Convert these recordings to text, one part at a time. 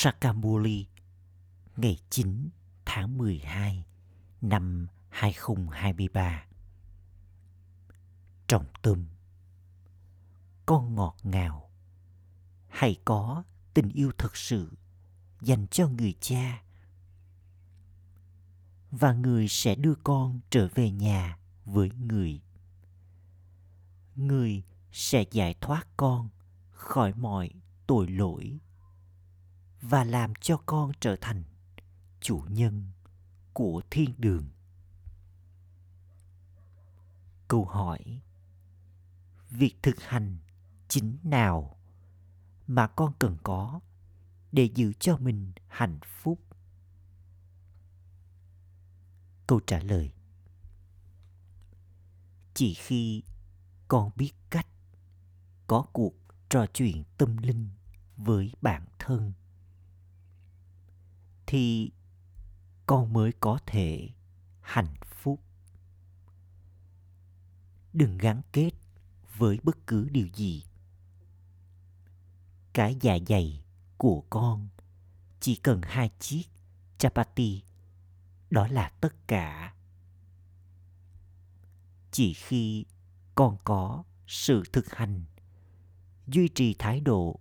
Sakamuli, ngày 9 tháng 12 năm 2023. Trọng tâm Con ngọt ngào Hãy có tình yêu thật sự dành cho người cha? Và người sẽ đưa con trở về nhà với người. Người sẽ giải thoát con khỏi mọi tội lỗi và làm cho con trở thành chủ nhân của thiên đường. Câu hỏi, việc thực hành chính nào mà con cần có để giữ cho mình hạnh phúc? Câu trả lời, chỉ khi con biết cách có cuộc trò chuyện tâm linh với bản thân thì con mới có thể hạnh phúc. Đừng gắn kết với bất cứ điều gì. Cái dạ dày của con chỉ cần hai chiếc chapati, đó là tất cả. Chỉ khi con có sự thực hành, duy trì thái độ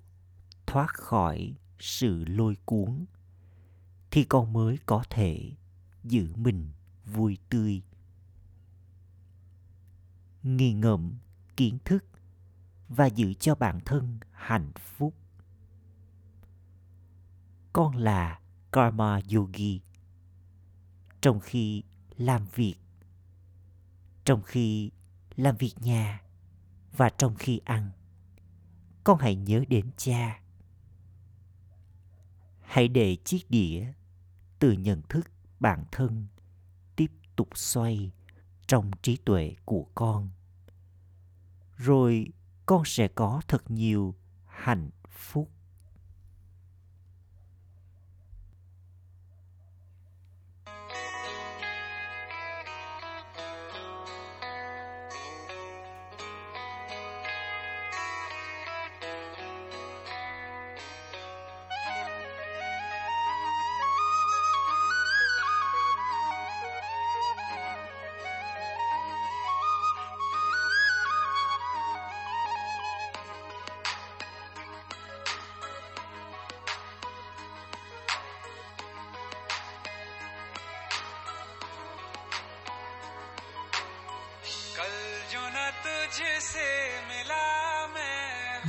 thoát khỏi sự lôi cuốn thì con mới có thể giữ mình vui tươi. Nghi ngợm kiến thức và giữ cho bản thân hạnh phúc. Con là karma yogi. Trong khi làm việc, trong khi làm việc nhà và trong khi ăn, con hãy nhớ đến cha hãy để chiếc đĩa từ nhận thức bản thân tiếp tục xoay trong trí tuệ của con. Rồi con sẽ có thật nhiều hạnh phúc.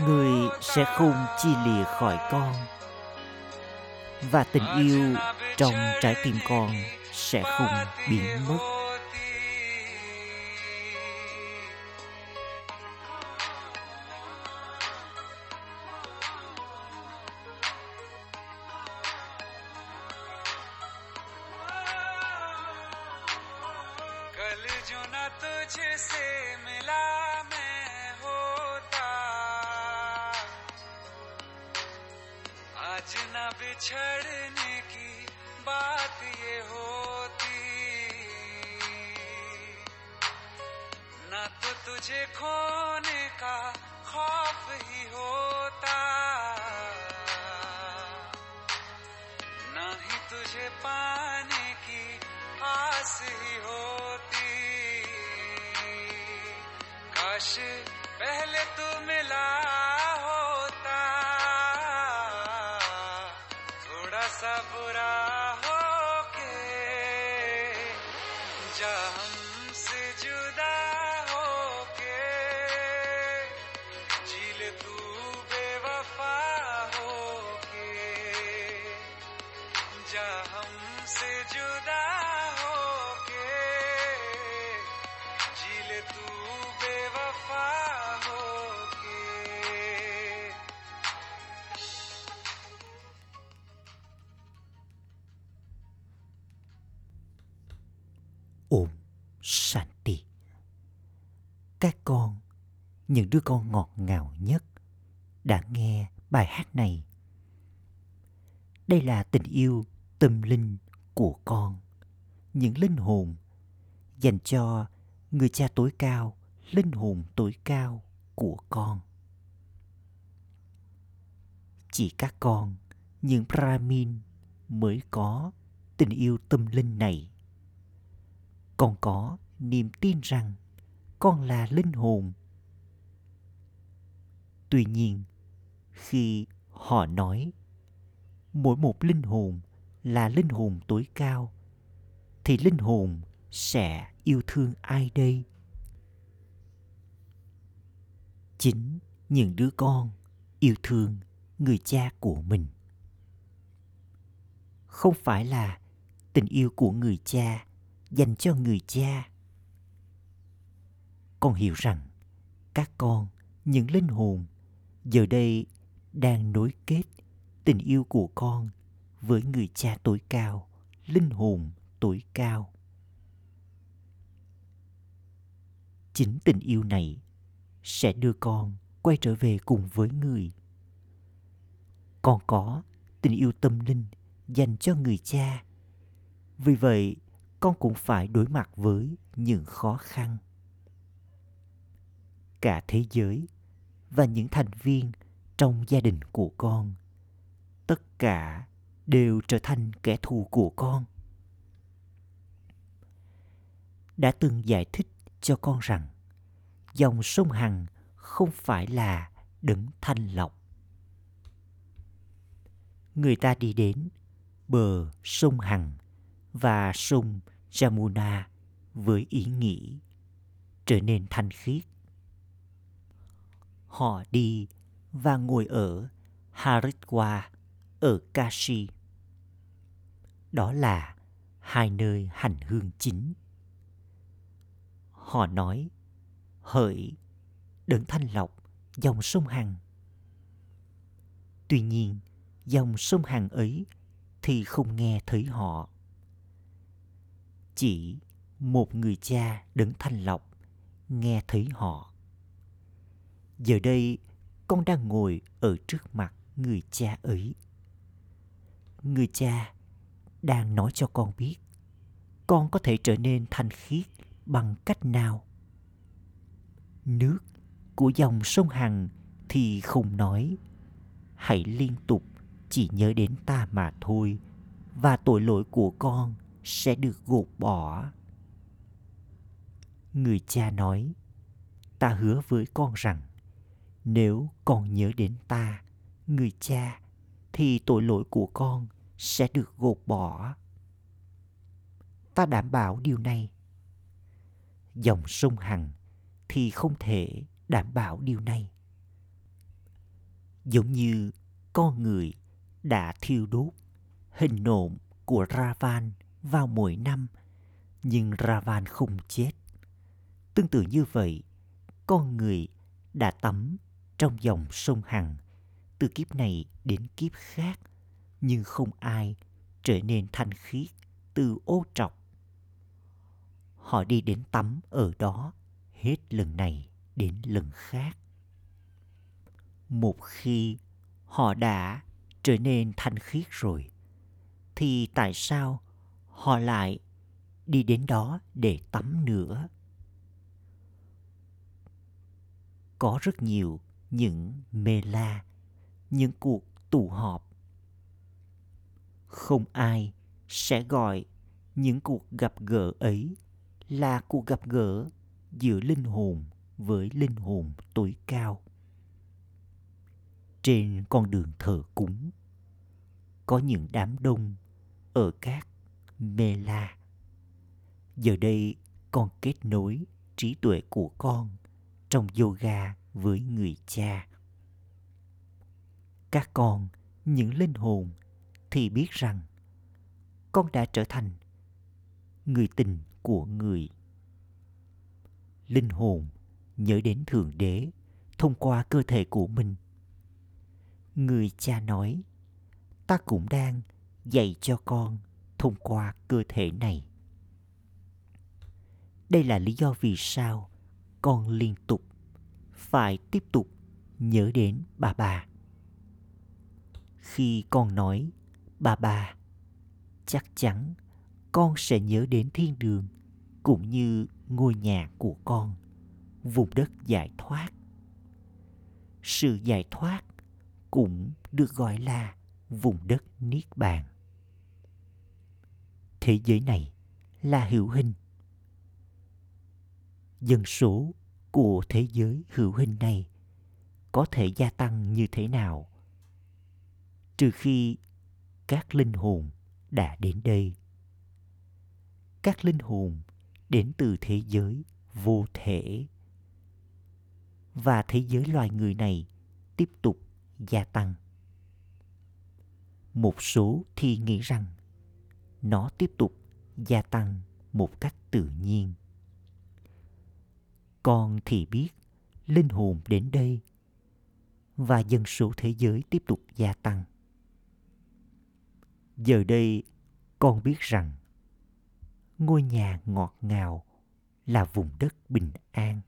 Người sẽ không chia lìa khỏi con, và tình yêu trong trái tim con sẽ không biến mất. बिछड़ने की बात ये होती। न तो तुझे खोने का खौफ ही होता। न ही तुझे पाने की आस ही होती। काश पहले तू Các con, những đứa con ngọt ngào nhất, đã nghe bài hát này. Đây là tình yêu tâm linh của con, những linh hồn dành cho người cha tối cao, linh hồn tối cao của con. Chỉ các con những Brahmin mới có tình yêu tâm linh này. Con có niềm tin rằng con là linh hồn. Tuy nhiên, khi họ nói mỗi một linh hồn là linh hồn tối cao thì linh hồn sẽ yêu thương ai đây chính những đứa con yêu thương người cha của mình không phải là tình yêu của người cha dành cho người cha con hiểu rằng các con, những linh hồn, giờ đây đang nối kết tình yêu của con với người cha tối cao, linh hồn tối cao. Chính tình yêu này sẽ đưa con quay trở về cùng với người. Con có tình yêu tâm linh dành cho người cha. Vì vậy, con cũng phải đối mặt với những khó khăn cả thế giới và những thành viên trong gia đình của con. Tất cả đều trở thành kẻ thù của con. Đã từng giải thích cho con rằng, dòng sông hằng không phải là đấng thanh lọc. Người ta đi đến bờ sông hằng và sông jamuna với ý nghĩ trở nên thanh khiết họ đi và ngồi ở haridwar ở kashi. Đó là hai nơi hành hương chính. Họ nói, hỡi, đấng thanh lọc dòng sông hằng. Tuy nhiên, dòng sông hằng ấy thì không nghe thấy họ. Chỉ một người cha đấng thanh lọc nghe thấy họ giờ đây, con đang ngồi ở trước mặt người cha ấy. Người cha đang nói cho con biết, con có thể trở nên thanh khiết bằng cách nào? Nước của dòng sông hằng thì không nói. Hãy liên tục chỉ nhớ đến ta mà thôi, và tội lỗi của con sẽ được gột bỏ. Người cha nói, ta hứa với con rằng nếu con nhớ đến ta, người cha, thì tội lỗi của con sẽ được gột bỏ. Ta đảm bảo điều này. Dòng sông hằng thì không thể đảm bảo điều này. Giống như con người đã thiêu đốt hình nộm của Ravan vào mỗi năm, nhưng Ravan không chết. Tương tự như vậy, con người đã tắm trong dòng sông Hằng. Từ kiếp này đến kiếp khác, nhưng không ai trở nên thanh khiết từ ô trọc. Họ đi đến tắm ở đó hết lần này đến lần khác. Một khi họ đã trở nên thanh khiết rồi, thì tại sao họ lại đi đến đó để tắm nữa? Có rất nhiều những mê la, những cuộc tụ họp. Không ai sẽ gọi những cuộc gặp gỡ ấy là cuộc gặp gỡ giữa linh hồn với linh hồn tối cao. Trên con đường thờ cúng, có những đám đông ở các mê la. Giờ đây con kết nối trí tuệ của con trong yoga với người cha. Các con, những linh hồn, thì biết rằng con đã trở thành người tình của người. Linh hồn nhớ đến thượng đế thông qua cơ thể của mình. Người cha nói, ta cũng đang dạy cho con thông qua cơ thể này. Đây là lý do vì sao con liên tục phải tiếp tục nhớ đến bà bà. Khi con nói bà bà, chắc chắn con sẽ nhớ đến thiên đường cũng như ngôi nhà của con, vùng đất giải thoát. Sự giải thoát cũng được gọi là vùng đất niết bàn. Thế giới này là hữu hình. Dân số của thế giới hữu hình này có thể gia tăng như thế nào? Trừ khi các linh hồn đã đến đây. Các linh hồn đến từ thế giới vô thể. Và thế giới loài người này tiếp tục gia tăng. Một số thì nghĩ rằng nó tiếp tục gia tăng một cách tự nhiên con thì biết, linh hồn đến đây và dân số thế giới tiếp tục gia tăng. Giờ đây, con biết rằng ngôi nhà ngọt ngào là vùng đất bình an.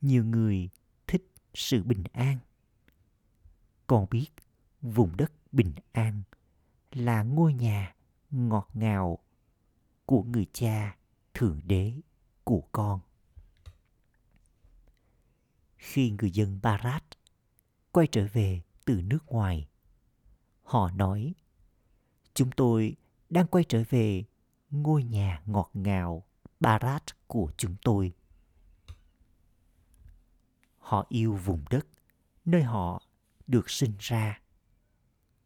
Nhiều người thích sự bình an. Con biết vùng đất bình an là ngôi nhà ngọt ngào của người cha thượng đế của con. Khi người dân barat quay trở về từ nước ngoài, họ nói, chúng tôi đang quay trở về ngôi nhà ngọt ngào barat của chúng tôi. Họ yêu vùng đất nơi họ được sinh ra.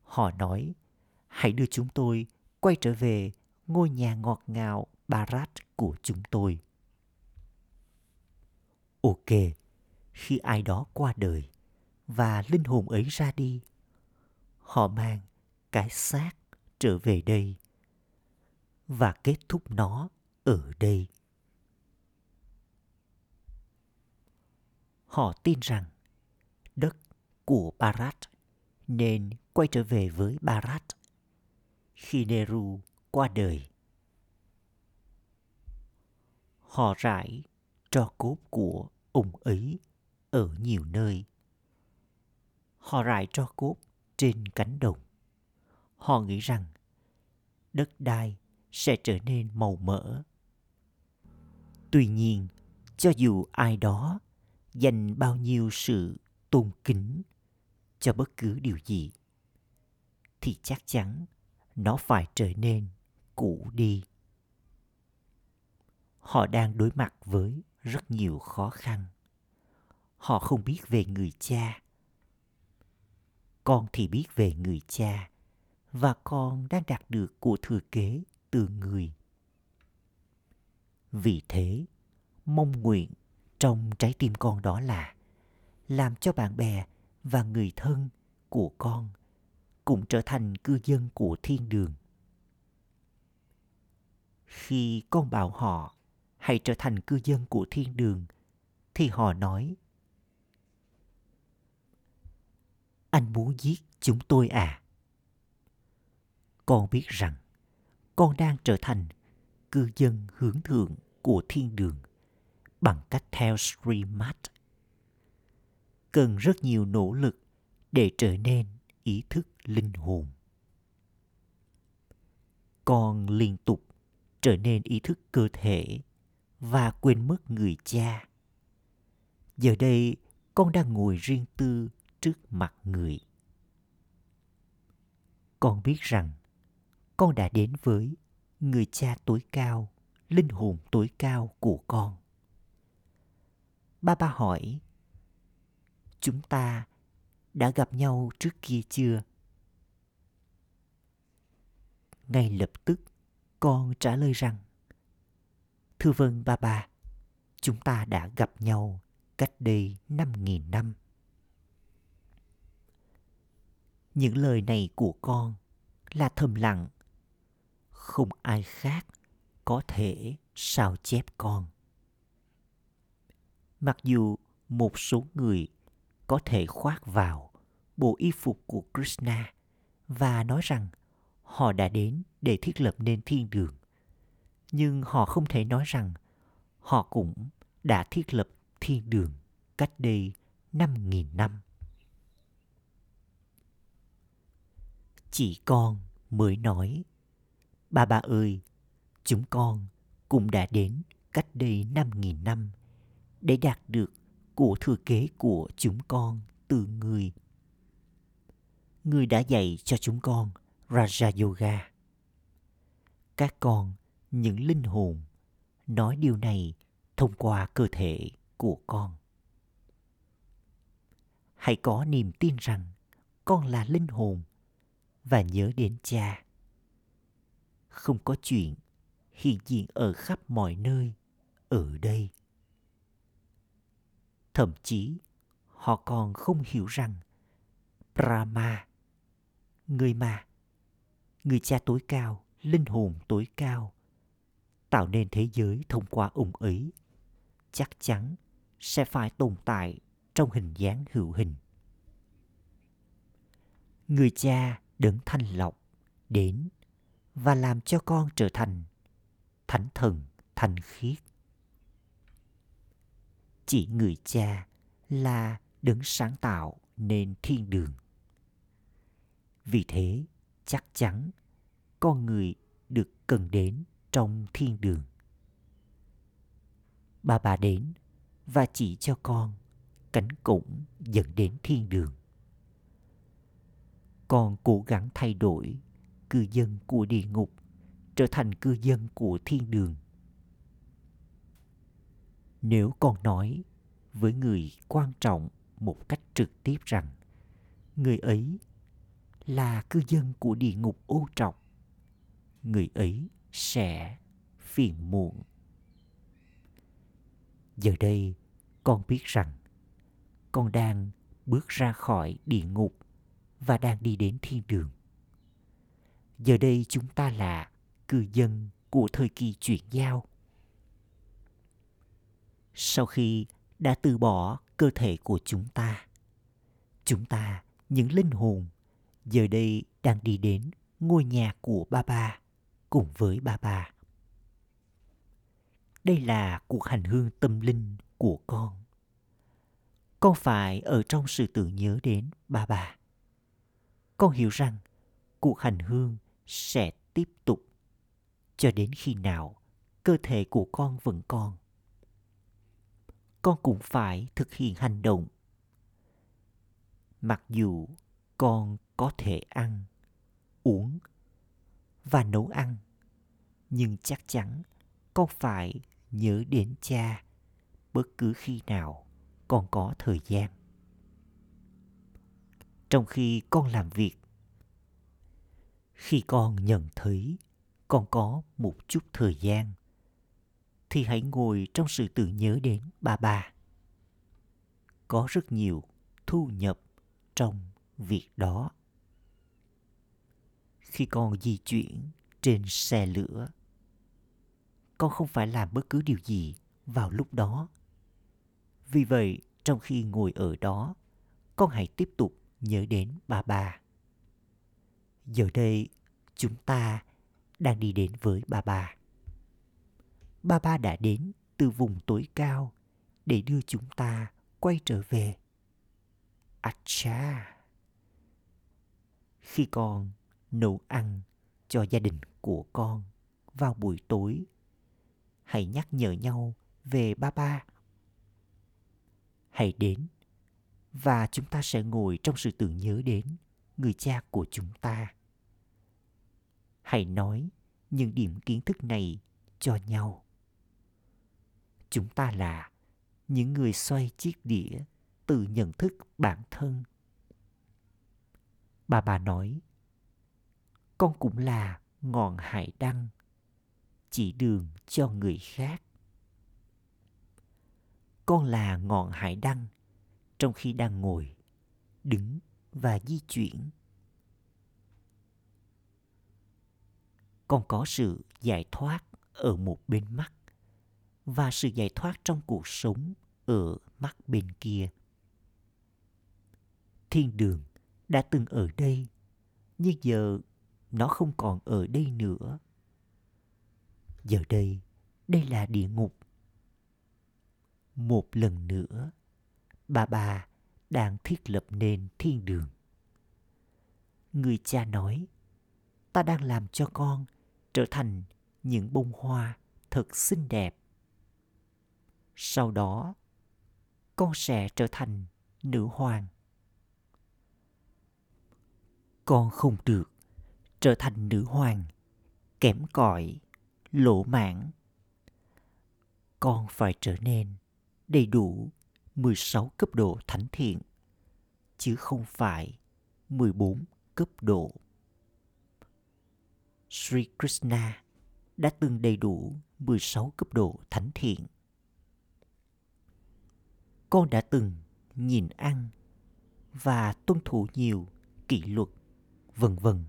Họ nói, hãy đưa chúng tôi quay trở về ngôi nhà ngọt ngào barat của chúng tôi ok khi ai đó qua đời và linh hồn ấy ra đi, họ mang cái xác trở về đây và kết thúc nó ở đây họ tin rằng đất của Barat nên quay trở về với Barat khi Nehru qua đời. Họ rải tro cốt của ông ấy ở nhiều nơi. Họ rải tro cốt trên cánh đồng. Họ nghĩ rằng đất đai sẽ trở nên màu mỡ. Tuy nhiên, cho dù ai đó dành bao nhiêu sự tôn kính cho bất cứ điều gì thì chắc chắn nó phải trở nên cũ đi họ đang đối mặt với rất nhiều khó khăn. Họ không biết về người cha. Con thì biết về người cha và con đang đạt được của thừa kế từ người. Vì thế, mong nguyện trong trái tim con đó là làm cho bạn bè và người thân của con cũng trở thành cư dân của thiên đường. Khi con bảo họ hãy trở thành cư dân của thiên đường? Thì họ nói, anh muốn giết chúng tôi à? Con biết rằng con đang trở thành cư dân hướng thượng của thiên đường bằng cách theo streamat Cần rất nhiều nỗ lực để trở nên ý thức linh hồn. Con liên tục trở nên ý thức cơ thể và quên mất người cha. Giờ đây con đang ngồi riêng tư trước mặt người. Con biết rằng con đã đến với người cha tối cao, linh hồn tối cao của con. Ba ba hỏi, chúng ta đã gặp nhau trước kia chưa? Ngay lập tức, con trả lời rằng, Thưa vâng ba ba, chúng ta đã gặp nhau cách đây năm nghìn năm. Những lời này của con là thầm lặng. Không ai khác có thể sao chép con mặc dù một số người có thể khoác vào bộ y phục của Krishna và nói rằng họ đã đến để thiết lập nên thiên đường. Nhưng họ không thể nói rằng họ cũng đã thiết lập thiên đường cách đây 5.000 năm. chị con mới nói, ba ba ơi, chúng con cũng đã đến cách đây 5.000 năm để đạt được của thừa kế của chúng con từ người. người đã dạy cho chúng con Raja Yoga. Các con, những linh hồn, nói điều này thông qua cơ thể của con. Hãy có niềm tin rằng con là linh hồn và nhớ đến cha. Không có chuyện hiện diện ở khắp mọi nơi ở đây. Thậm chí họ còn không hiểu rằng Brahma, người mà, người cha tối cao, linh hồn tối cao, tạo nên thế giới thông qua ông ấy, chắc chắn sẽ phải tồn tại trong hình dáng hữu hình. Người cha đấng thanh lọc đến và làm cho con trở thành thánh thần thanh khiết. Chỉ người cha là đấng sáng tạo nên thiên đường. Vì thế, chắc chắn con người được cần đến trong thiên đường. Bà bà đến và chỉ cho con cánh cổng dẫn đến thiên đường. Con cố gắng thay đổi cư dân của địa ngục trở thành cư dân của thiên đường. Nếu con nói với người quan trọng một cách trực tiếp rằng người ấy là cư dân của địa ngục ô trọc người ấy sẽ phiền muộn. Giờ đây, con biết rằng con đang bước ra khỏi địa ngục và đang đi đến thiên đường. Giờ đây chúng ta là cư dân của thời kỳ chuyển giao. Sau khi đã từ bỏ cơ thể của chúng ta chúng ta, những linh hồn giờ đây đang đi đến ngôi nhà của ba ba cùng với ba ba. Đây là cuộc hành hương tâm linh của con. Con phải ở trong sự tưởng nhớ đến ba ba. Con hiểu rằng cuộc hành hương sẽ tiếp tục cho đến khi nào cơ thể của con vẫn còn. Con cũng phải thực hiện hành động. Mặc dù con có thể ăn, uống và nấu ăn. Nhưng chắc chắn con phải nhớ đến cha bất cứ khi nào con có thời gian. Trong khi con làm việc, khi con nhận thấy con có một chút thời gian, thì hãy ngồi trong sự tưởng nhớ đến ba ba. Có rất nhiều thu nhập trong việc đó khi con di chuyển trên xe lửa. Con không phải làm bất cứ điều gì vào lúc đó. Vì vậy, trong khi ngồi ở đó, con hãy tiếp tục nhớ đến ba ba. Giờ đây, chúng ta đang đi đến với ba ba. Ba ba đã đến từ vùng tối cao để đưa chúng ta quay trở về. Acha. Khi con nấu ăn cho gia đình của con vào buổi tối, hãy nhắc nhở nhau về ba ba. Hãy đến và chúng ta sẽ ngồi trong sự tưởng nhớ đến người cha của chúng ta. Hãy nói những điểm kiến thức này cho nhau. Chúng ta là những người xoay chiếc đĩa từ nhận thức bản thân. Bà bà nói, con cũng là ngọn hải đăng, chỉ đường cho người khác. Con là ngọn hải đăng trong khi đang ngồi, đứng và di chuyển. Con có sự giải thoát ở một bên mắt và sự giải thoát trong cuộc sống ở mắt bên kia thiên đường đã từng ở đây nhưng giờ nó không còn ở đây nữa. Giờ đây đây là địa ngục. Một lần nữa, bà bà đang thiết lập nên thiên đường. Người cha nói, ta đang làm cho con trở thành những bông hoa thật xinh đẹp. Sau đó, con sẽ trở thành nữ hoàng. Con không được trở thành nữ hoàng kém cỏi lỗ mãn con phải trở nên đầy đủ 16 cấp độ thánh thiện chứ không phải 14 cấp độ. Sri Krishna đã từng đầy đủ 16 cấp độ thánh thiện. Con đã từng nhìn ăn và tuân thủ nhiều kỷ luật, vân vân.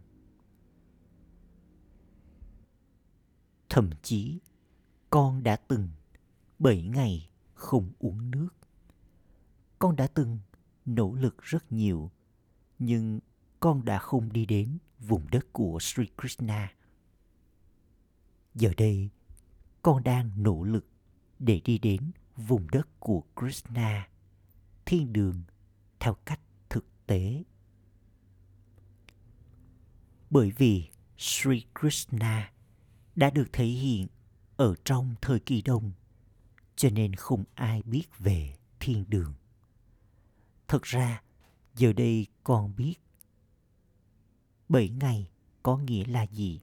Thậm chí, con đã từng 7 ngày không uống nước. Con đã từng nỗ lực rất nhiều, nhưng con đã không đi đến vùng đất của Sri Krishna. Giờ đây, con đang nỗ lực để đi đến vùng đất của Krishna, thiên đường theo cách thực tế. Bởi vì Sri Krishna đã được thể hiện ở trong thời kỳ đông, cho nên không ai biết về thiên đường. Thật ra, giờ đây con biết bảy ngày có nghĩa là gì.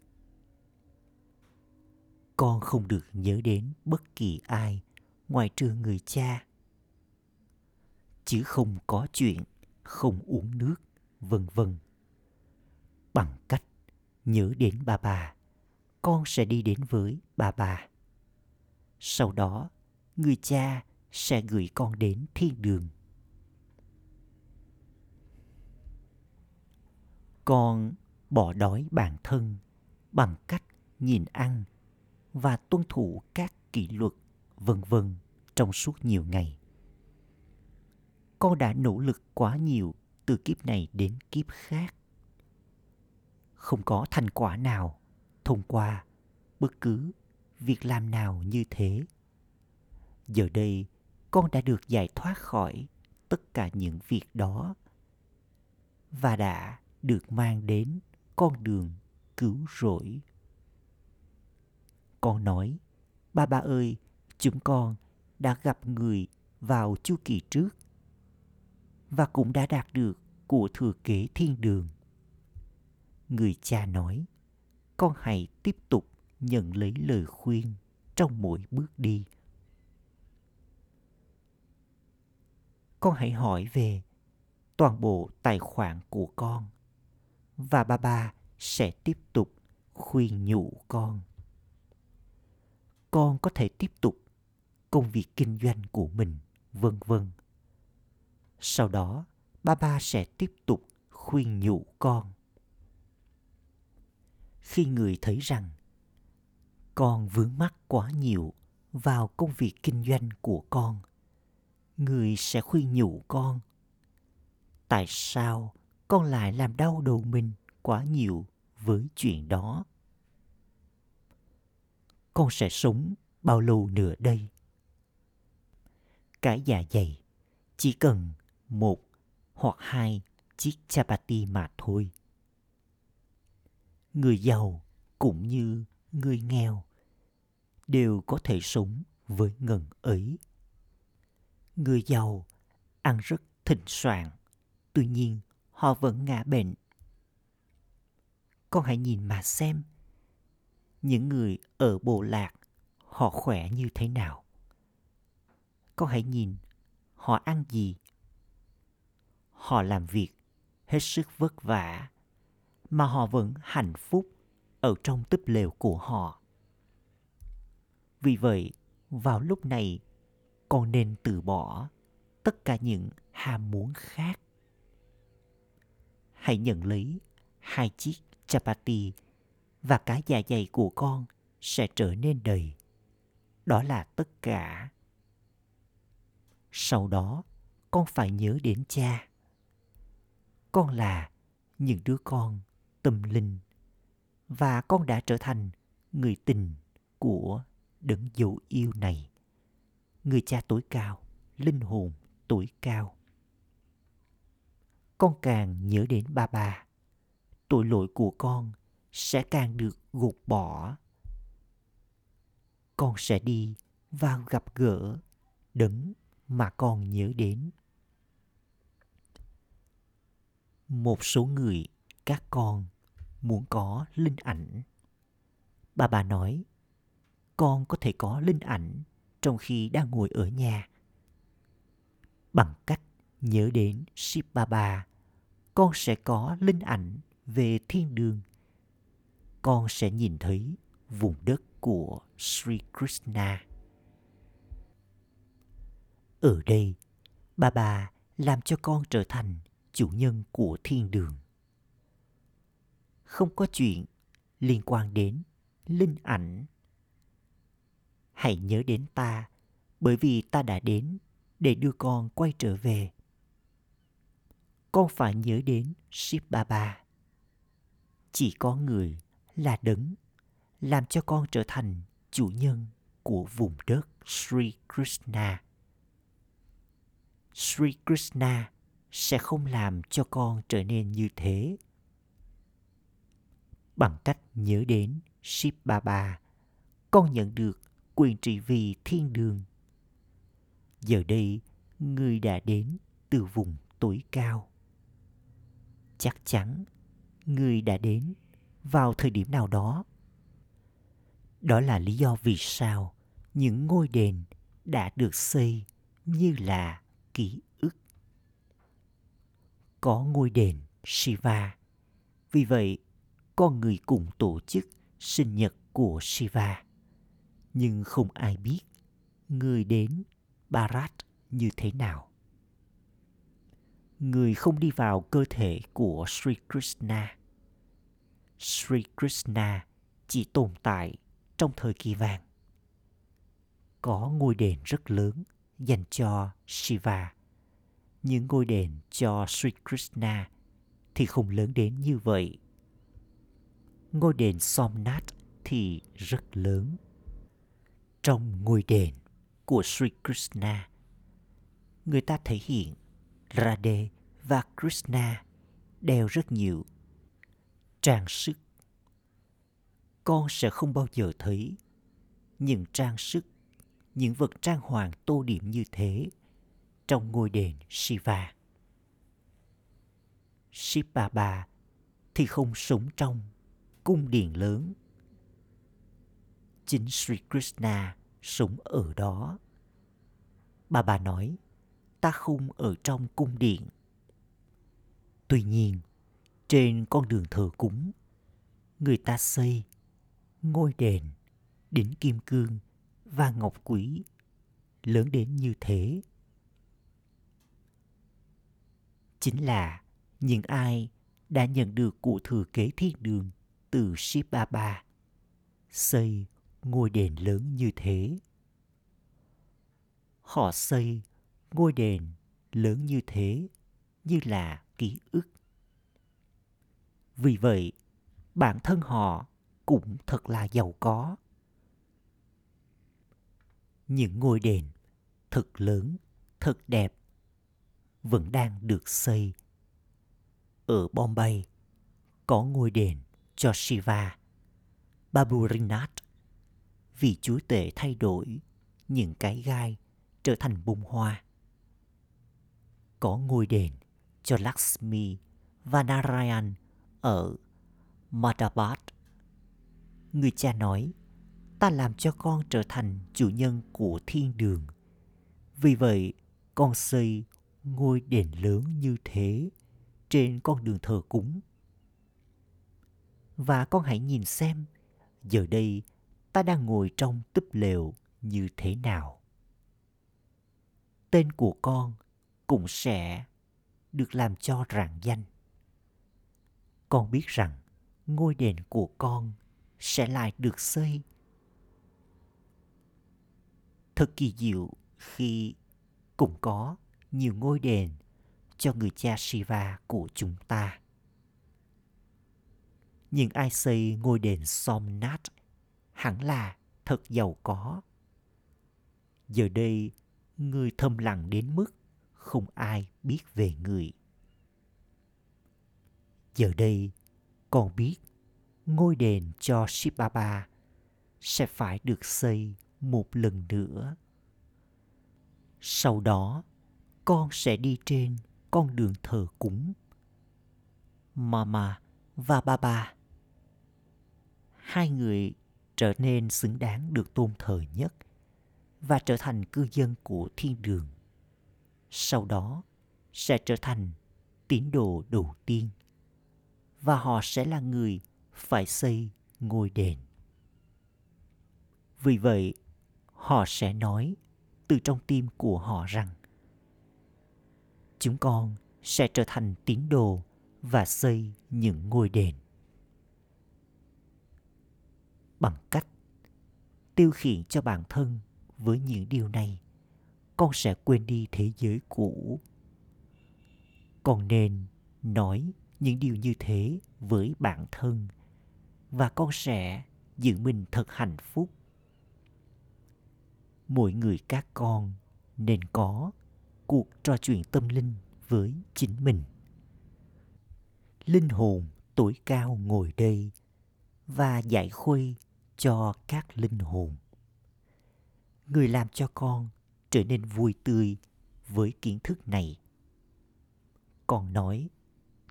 Con không được nhớ đến bất kỳ ai ngoài trừ người cha. Chứ không có chuyện không uống nước, vân vân. Bằng cách nhớ đến bà bà, con sẽ đi đến với bà bà. Sau đó, người cha sẽ gửi con đến thiên đường con bỏ đói bản thân bằng cách nhìn ăn và tuân thủ các kỷ luật vân vân trong suốt nhiều ngày. Con đã nỗ lực quá nhiều từ kiếp này đến kiếp khác. Không có thành quả nào thông qua bất cứ việc làm nào như thế. Giờ đây, con đã được giải thoát khỏi tất cả những việc đó và đã được mang đến con đường cứu rỗi. Con nói, ba ba ơi, chúng con đã gặp người vào chu kỳ trước và cũng đã đạt được của thừa kế thiên đường. Người cha nói, con hãy tiếp tục nhận lấy lời khuyên trong mỗi bước đi. Con hãy hỏi về toàn bộ tài khoản của con và ba ba sẽ tiếp tục khuyên nhủ con. Con có thể tiếp tục công việc kinh doanh của mình, vân vân. Sau đó, ba ba sẽ tiếp tục khuyên nhủ con. Khi người thấy rằng con vướng mắc quá nhiều vào công việc kinh doanh của con, người sẽ khuyên nhủ con. Tại sao con lại làm đau đầu mình quá nhiều với chuyện đó con sẽ sống bao lâu nữa đây cái dạ dày chỉ cần một hoặc hai chiếc chapati mà thôi người giàu cũng như người nghèo đều có thể sống với ngần ấy người giàu ăn rất thịnh soạn tuy nhiên họ vẫn ngã bệnh. Con hãy nhìn mà xem, những người ở bộ lạc họ khỏe như thế nào. Con hãy nhìn họ ăn gì. Họ làm việc hết sức vất vả mà họ vẫn hạnh phúc ở trong túp lều của họ. Vì vậy, vào lúc này, con nên từ bỏ tất cả những ham muốn khác hãy nhận lấy hai chiếc chapati và cả dạ dày của con sẽ trở nên đầy. Đó là tất cả. Sau đó, con phải nhớ đến cha. Con là những đứa con tâm linh và con đã trở thành người tình của đấng dấu yêu này. Người cha tối cao, linh hồn tối cao. Con càng nhớ đến ba ba tội lỗi của con sẽ càng được gột bỏ. Con sẽ đi và gặp gỡ đấng mà con nhớ đến. Một số người các con muốn có linh ảnh. Bà bà nói, con có thể có linh ảnh trong khi đang ngồi ở nhà. Bằng cách nhớ đến Shiv Baba, con sẽ có linh ảnh về thiên đường. Con sẽ nhìn thấy vùng đất của Sri Krishna. Ở đây, bà bà làm cho con trở thành chủ nhân của thiên đường. Không có chuyện liên quan đến linh ảnh. Hãy nhớ đến ta, bởi vì ta đã đến để đưa con quay trở về. Con phải nhớ đến Shiv Baba. Chỉ có người là đấng làm cho con trở thành chủ nhân của vùng đất Sri Krishna. Sri Krishna sẽ không làm cho con trở nên như thế. Bằng cách nhớ đến Shiv Baba, con nhận được quyền trị vì thiên đường. Giờ đây, người đã đến từ vùng tối cao. Chắc chắn, người đã đến vào thời điểm nào đó. Đó là lý do vì sao những ngôi đền đã được xây như là ký ức. Có ngôi đền Shiva. Vì vậy, con người cùng tổ chức sinh nhật của Shiva. Nhưng không ai biết người đến Bharat như thế nào. Người không đi vào cơ thể của Sri Krishna. Sri Krishna chỉ tồn tại trong thời kỳ vàng. Có ngôi đền rất lớn dành cho Shiva. Những ngôi đền cho Sri Krishna thì không lớn đến như vậy. Ngôi đền Somnath thì rất lớn. Trong ngôi đền của Sri Krishna, người ta thể hiện Radhe và Krishna đeo rất nhiều trang sức. Con sẽ không bao giờ thấy những trang sức những vật trang hoàng tô điểm như thế trong ngôi đền Shiva. Shiva Bà thì không sống trong cung điện lớn. Chính Sri Krishna sống ở đó. Bà bà nói, ta không ở trong cung điện. Tuy nhiên, trên con đường thờ cúng, người ta xây ngôi đền đỉnh kim cương và ngọc quý lớn đến như thế chính là những ai đã nhận được cụ thừa kế thiên đường từ Sipapa xây ngôi đền lớn như thế. Họ xây ngôi đền lớn như thế như là ký ức. Vì vậy, bản thân họ cũng thật là giàu có những ngôi đền thật lớn, thật đẹp vẫn đang được xây. Ở Bombay có ngôi đền cho Shiva, Baburinath, vì chúa tể thay đổi những cái gai trở thành bông hoa. Có ngôi đền cho Lakshmi và Narayan ở Madhabat. Người cha nói ta làm cho con trở thành chủ nhân của thiên đường. Vì vậy, con xây ngôi đền lớn như thế trên con đường thờ cúng. Và con hãy nhìn xem, giờ đây ta đang ngồi trong túp lều như thế nào. Tên của con cũng sẽ được làm cho rạng danh. Con biết rằng ngôi đền của con sẽ lại được xây Thật kỳ diệu khi cũng có nhiều ngôi đền cho người cha Shiva của chúng ta. Nhưng ai xây ngôi đền Somnat hẳn là thật giàu có. Giờ đây, người thầm lặng đến mức không ai biết về người. Giờ đây, con biết ngôi đền cho Shibaba sẽ phải được xây một lần nữa sau đó con sẽ đi trên con đường thờ cúng mama và Baba. Hai người trở nên xứng đáng được tôn thờ nhất và trở thành cư dân của thiên đường. Sau đó sẽ trở thành tín đồ đầu tiên và họ sẽ là người phải xây ngôi đền. Vì vậy, họ sẽ nói từ trong tim của họ rằng chúng con sẽ trở thành tín đồ và xây những ngôi đền. Bằng cách tiêu khiển cho bản thân với những điều này, con sẽ quên đi thế giới cũ. Con nên nói những điều như thế với bản thân và con sẽ giữ mình thật hạnh phúc mỗi người các con nên có cuộc trò chuyện tâm linh với chính mình linh hồn tuổi cao ngồi đây và giải khuây cho các linh hồn. Người làm cho con trở nên vui tươi với kiến thức này. Con nói,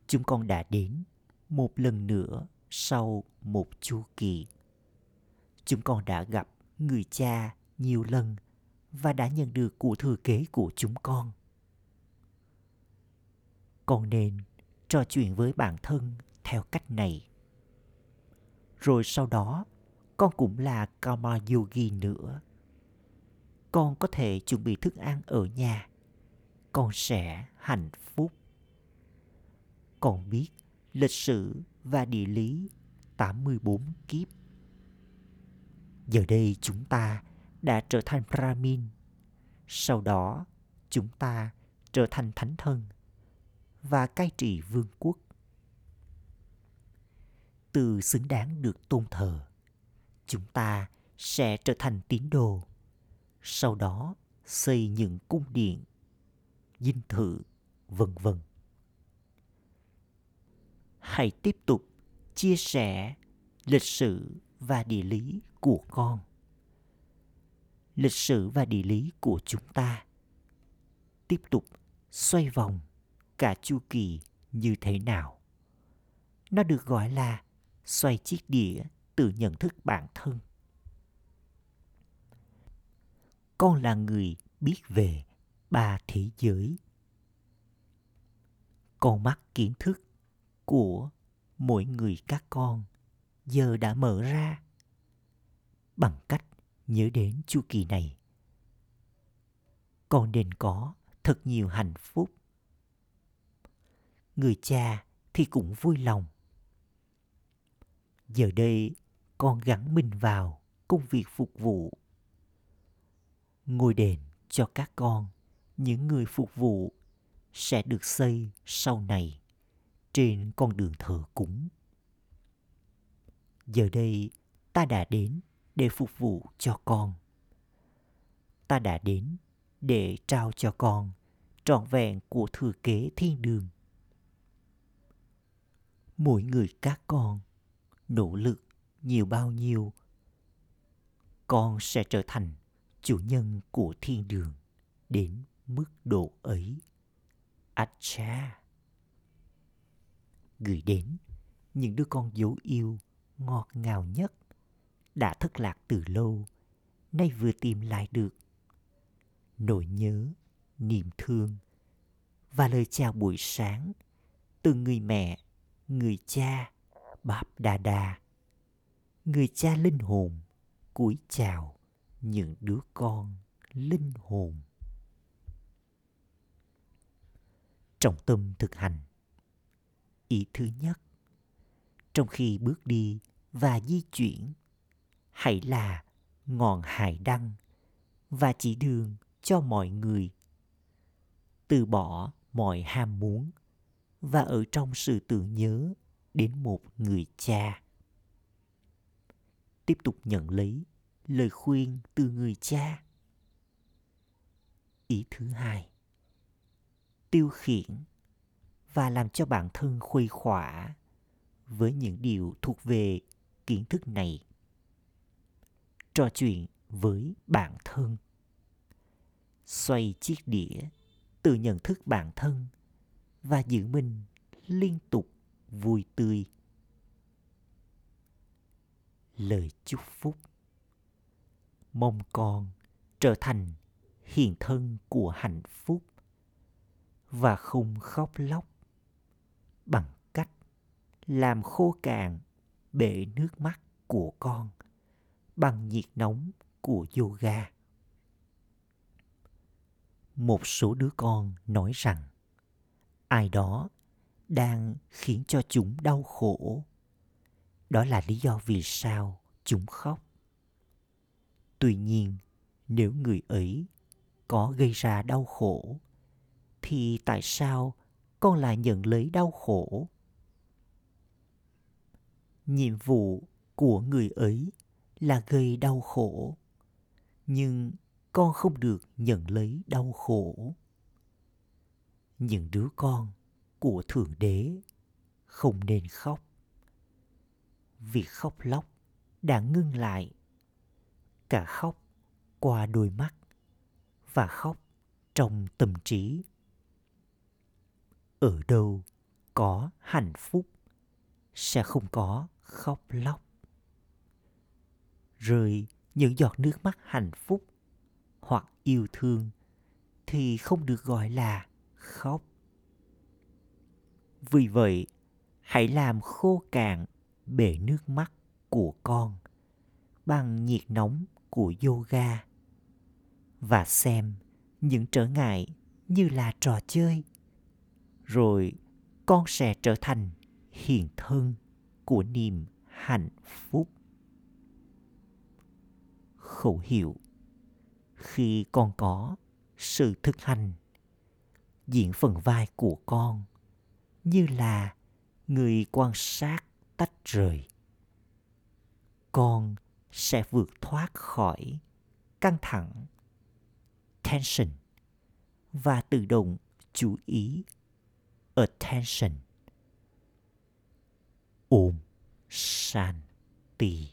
chúng con đã đến một lần nữa sau một chu kỳ. Chúng con đã gặp người cha nhiều lần và đã nhận được của thừa kế của chúng con. Con nên trò chuyện với bản thân theo cách này. Rồi sau đó con cũng là karma yogi nữa con có thể chuẩn bị thức ăn ở nhà con sẽ hạnh phúc con biết lịch sử và địa lý 84 kiếp. Giờ đây chúng ta đã trở thành Brahmin. Sau đó, chúng ta trở thành thánh thân và cai trị vương quốc. Từ xứng đáng được tôn thờ, chúng ta sẽ trở thành tín đồ. Sau đó, xây những cung điện, dinh thự, vân vân. Hãy tiếp tục chia sẻ lịch sử và địa lý của con lịch sử và địa lý của chúng ta tiếp tục xoay vòng cả chu kỳ như thế nào nó được gọi là xoay chiếc đĩa từ nhận thức bản thân. Con là người biết về ba thế giới. Con mắt kiến thức của mỗi người các con giờ đã mở ra bằng cách nhớ đến chu kỳ này. Con nên có thật nhiều hạnh phúc. Người cha thì cũng vui lòng. Giờ đây con gắn mình vào công việc phục vụ. Ngôi đền cho các con, những người phục vụ, sẽ được xây sau này trên con đường thờ cúng. Giờ đây, ta đã đến để phục vụ cho con. Ta đã đến để trao cho con trọn vẹn của thừa kế thiên đường. Mỗi người các con nỗ lực nhiều bao nhiêu, con sẽ trở thành chủ nhân của thiên đường đến mức độ ấy. Acha. Gửi đến những đứa con dấu yêu ngọt ngào nhất đã thất lạc từ lâu, nay vừa tìm lại được. Nỗi nhớ, niềm thương và lời chào buổi sáng từ người mẹ, người cha, báp đà đà người cha linh hồn, cúi chào những đứa con linh hồn. Trọng tâm thực hành. Ý thứ nhất, trong khi bước đi và di chuyển, hãy là ngọn hải đăng và chỉ đường cho mọi người. Từ bỏ mọi ham muốn và ở trong sự tưởng nhớ đến một người cha tiếp tục nhận lấy lời khuyên từ người cha. Ý thứ hai, tiêu khiển và làm cho bản thân khuây khỏa với những điều thuộc về kiến thức này. Trò chuyện với bản thân. Xoay chiếc đĩa từ nhận thức bản thân và giữ mình liên tục vui tươi. Lời chúc phúc. Mong con trở thành hiện thân của hạnh phúc và không khóc lóc bằng cách làm khô cạn bể nước mắt của con bằng nhiệt nóng của yoga. Một số đứa con nói rằng, ai đó đang khiến cho chúng đau khổ. Đó là lý do vì sao chúng khóc. Tuy nhiên, nếu người ấy có gây ra đau khổ, thì tại sao con lại nhận lấy đau khổ? Nhiệm vụ của người ấy là gây đau khổ, nhưng con không được nhận lấy đau khổ. Những đứa con của thượng đế không nên khóc. Việc khóc lóc đã ngưng lại. Cả khóc qua đôi mắt và khóc trong tâm trí. Ở đâu có hạnh phúc, sẽ không có khóc lóc. Rơi những giọt nước mắt hạnh phúc hoặc yêu thương thì không được gọi là khóc. Vì vậy, hãy làm khô cạn bể nước mắt của con bằng nhiệt nóng của yoga. Và xem những trở ngại như là trò chơi. Rồi con sẽ trở thành hiện thân của niềm hạnh phúc. Khẩu hiệu, khi con có sự thực hành diễn phần vai của con như là người quan sát tách rời con sẽ vượt thoát khỏi căng thẳng, tension và tự động chú ý, attention. Ôm Shanti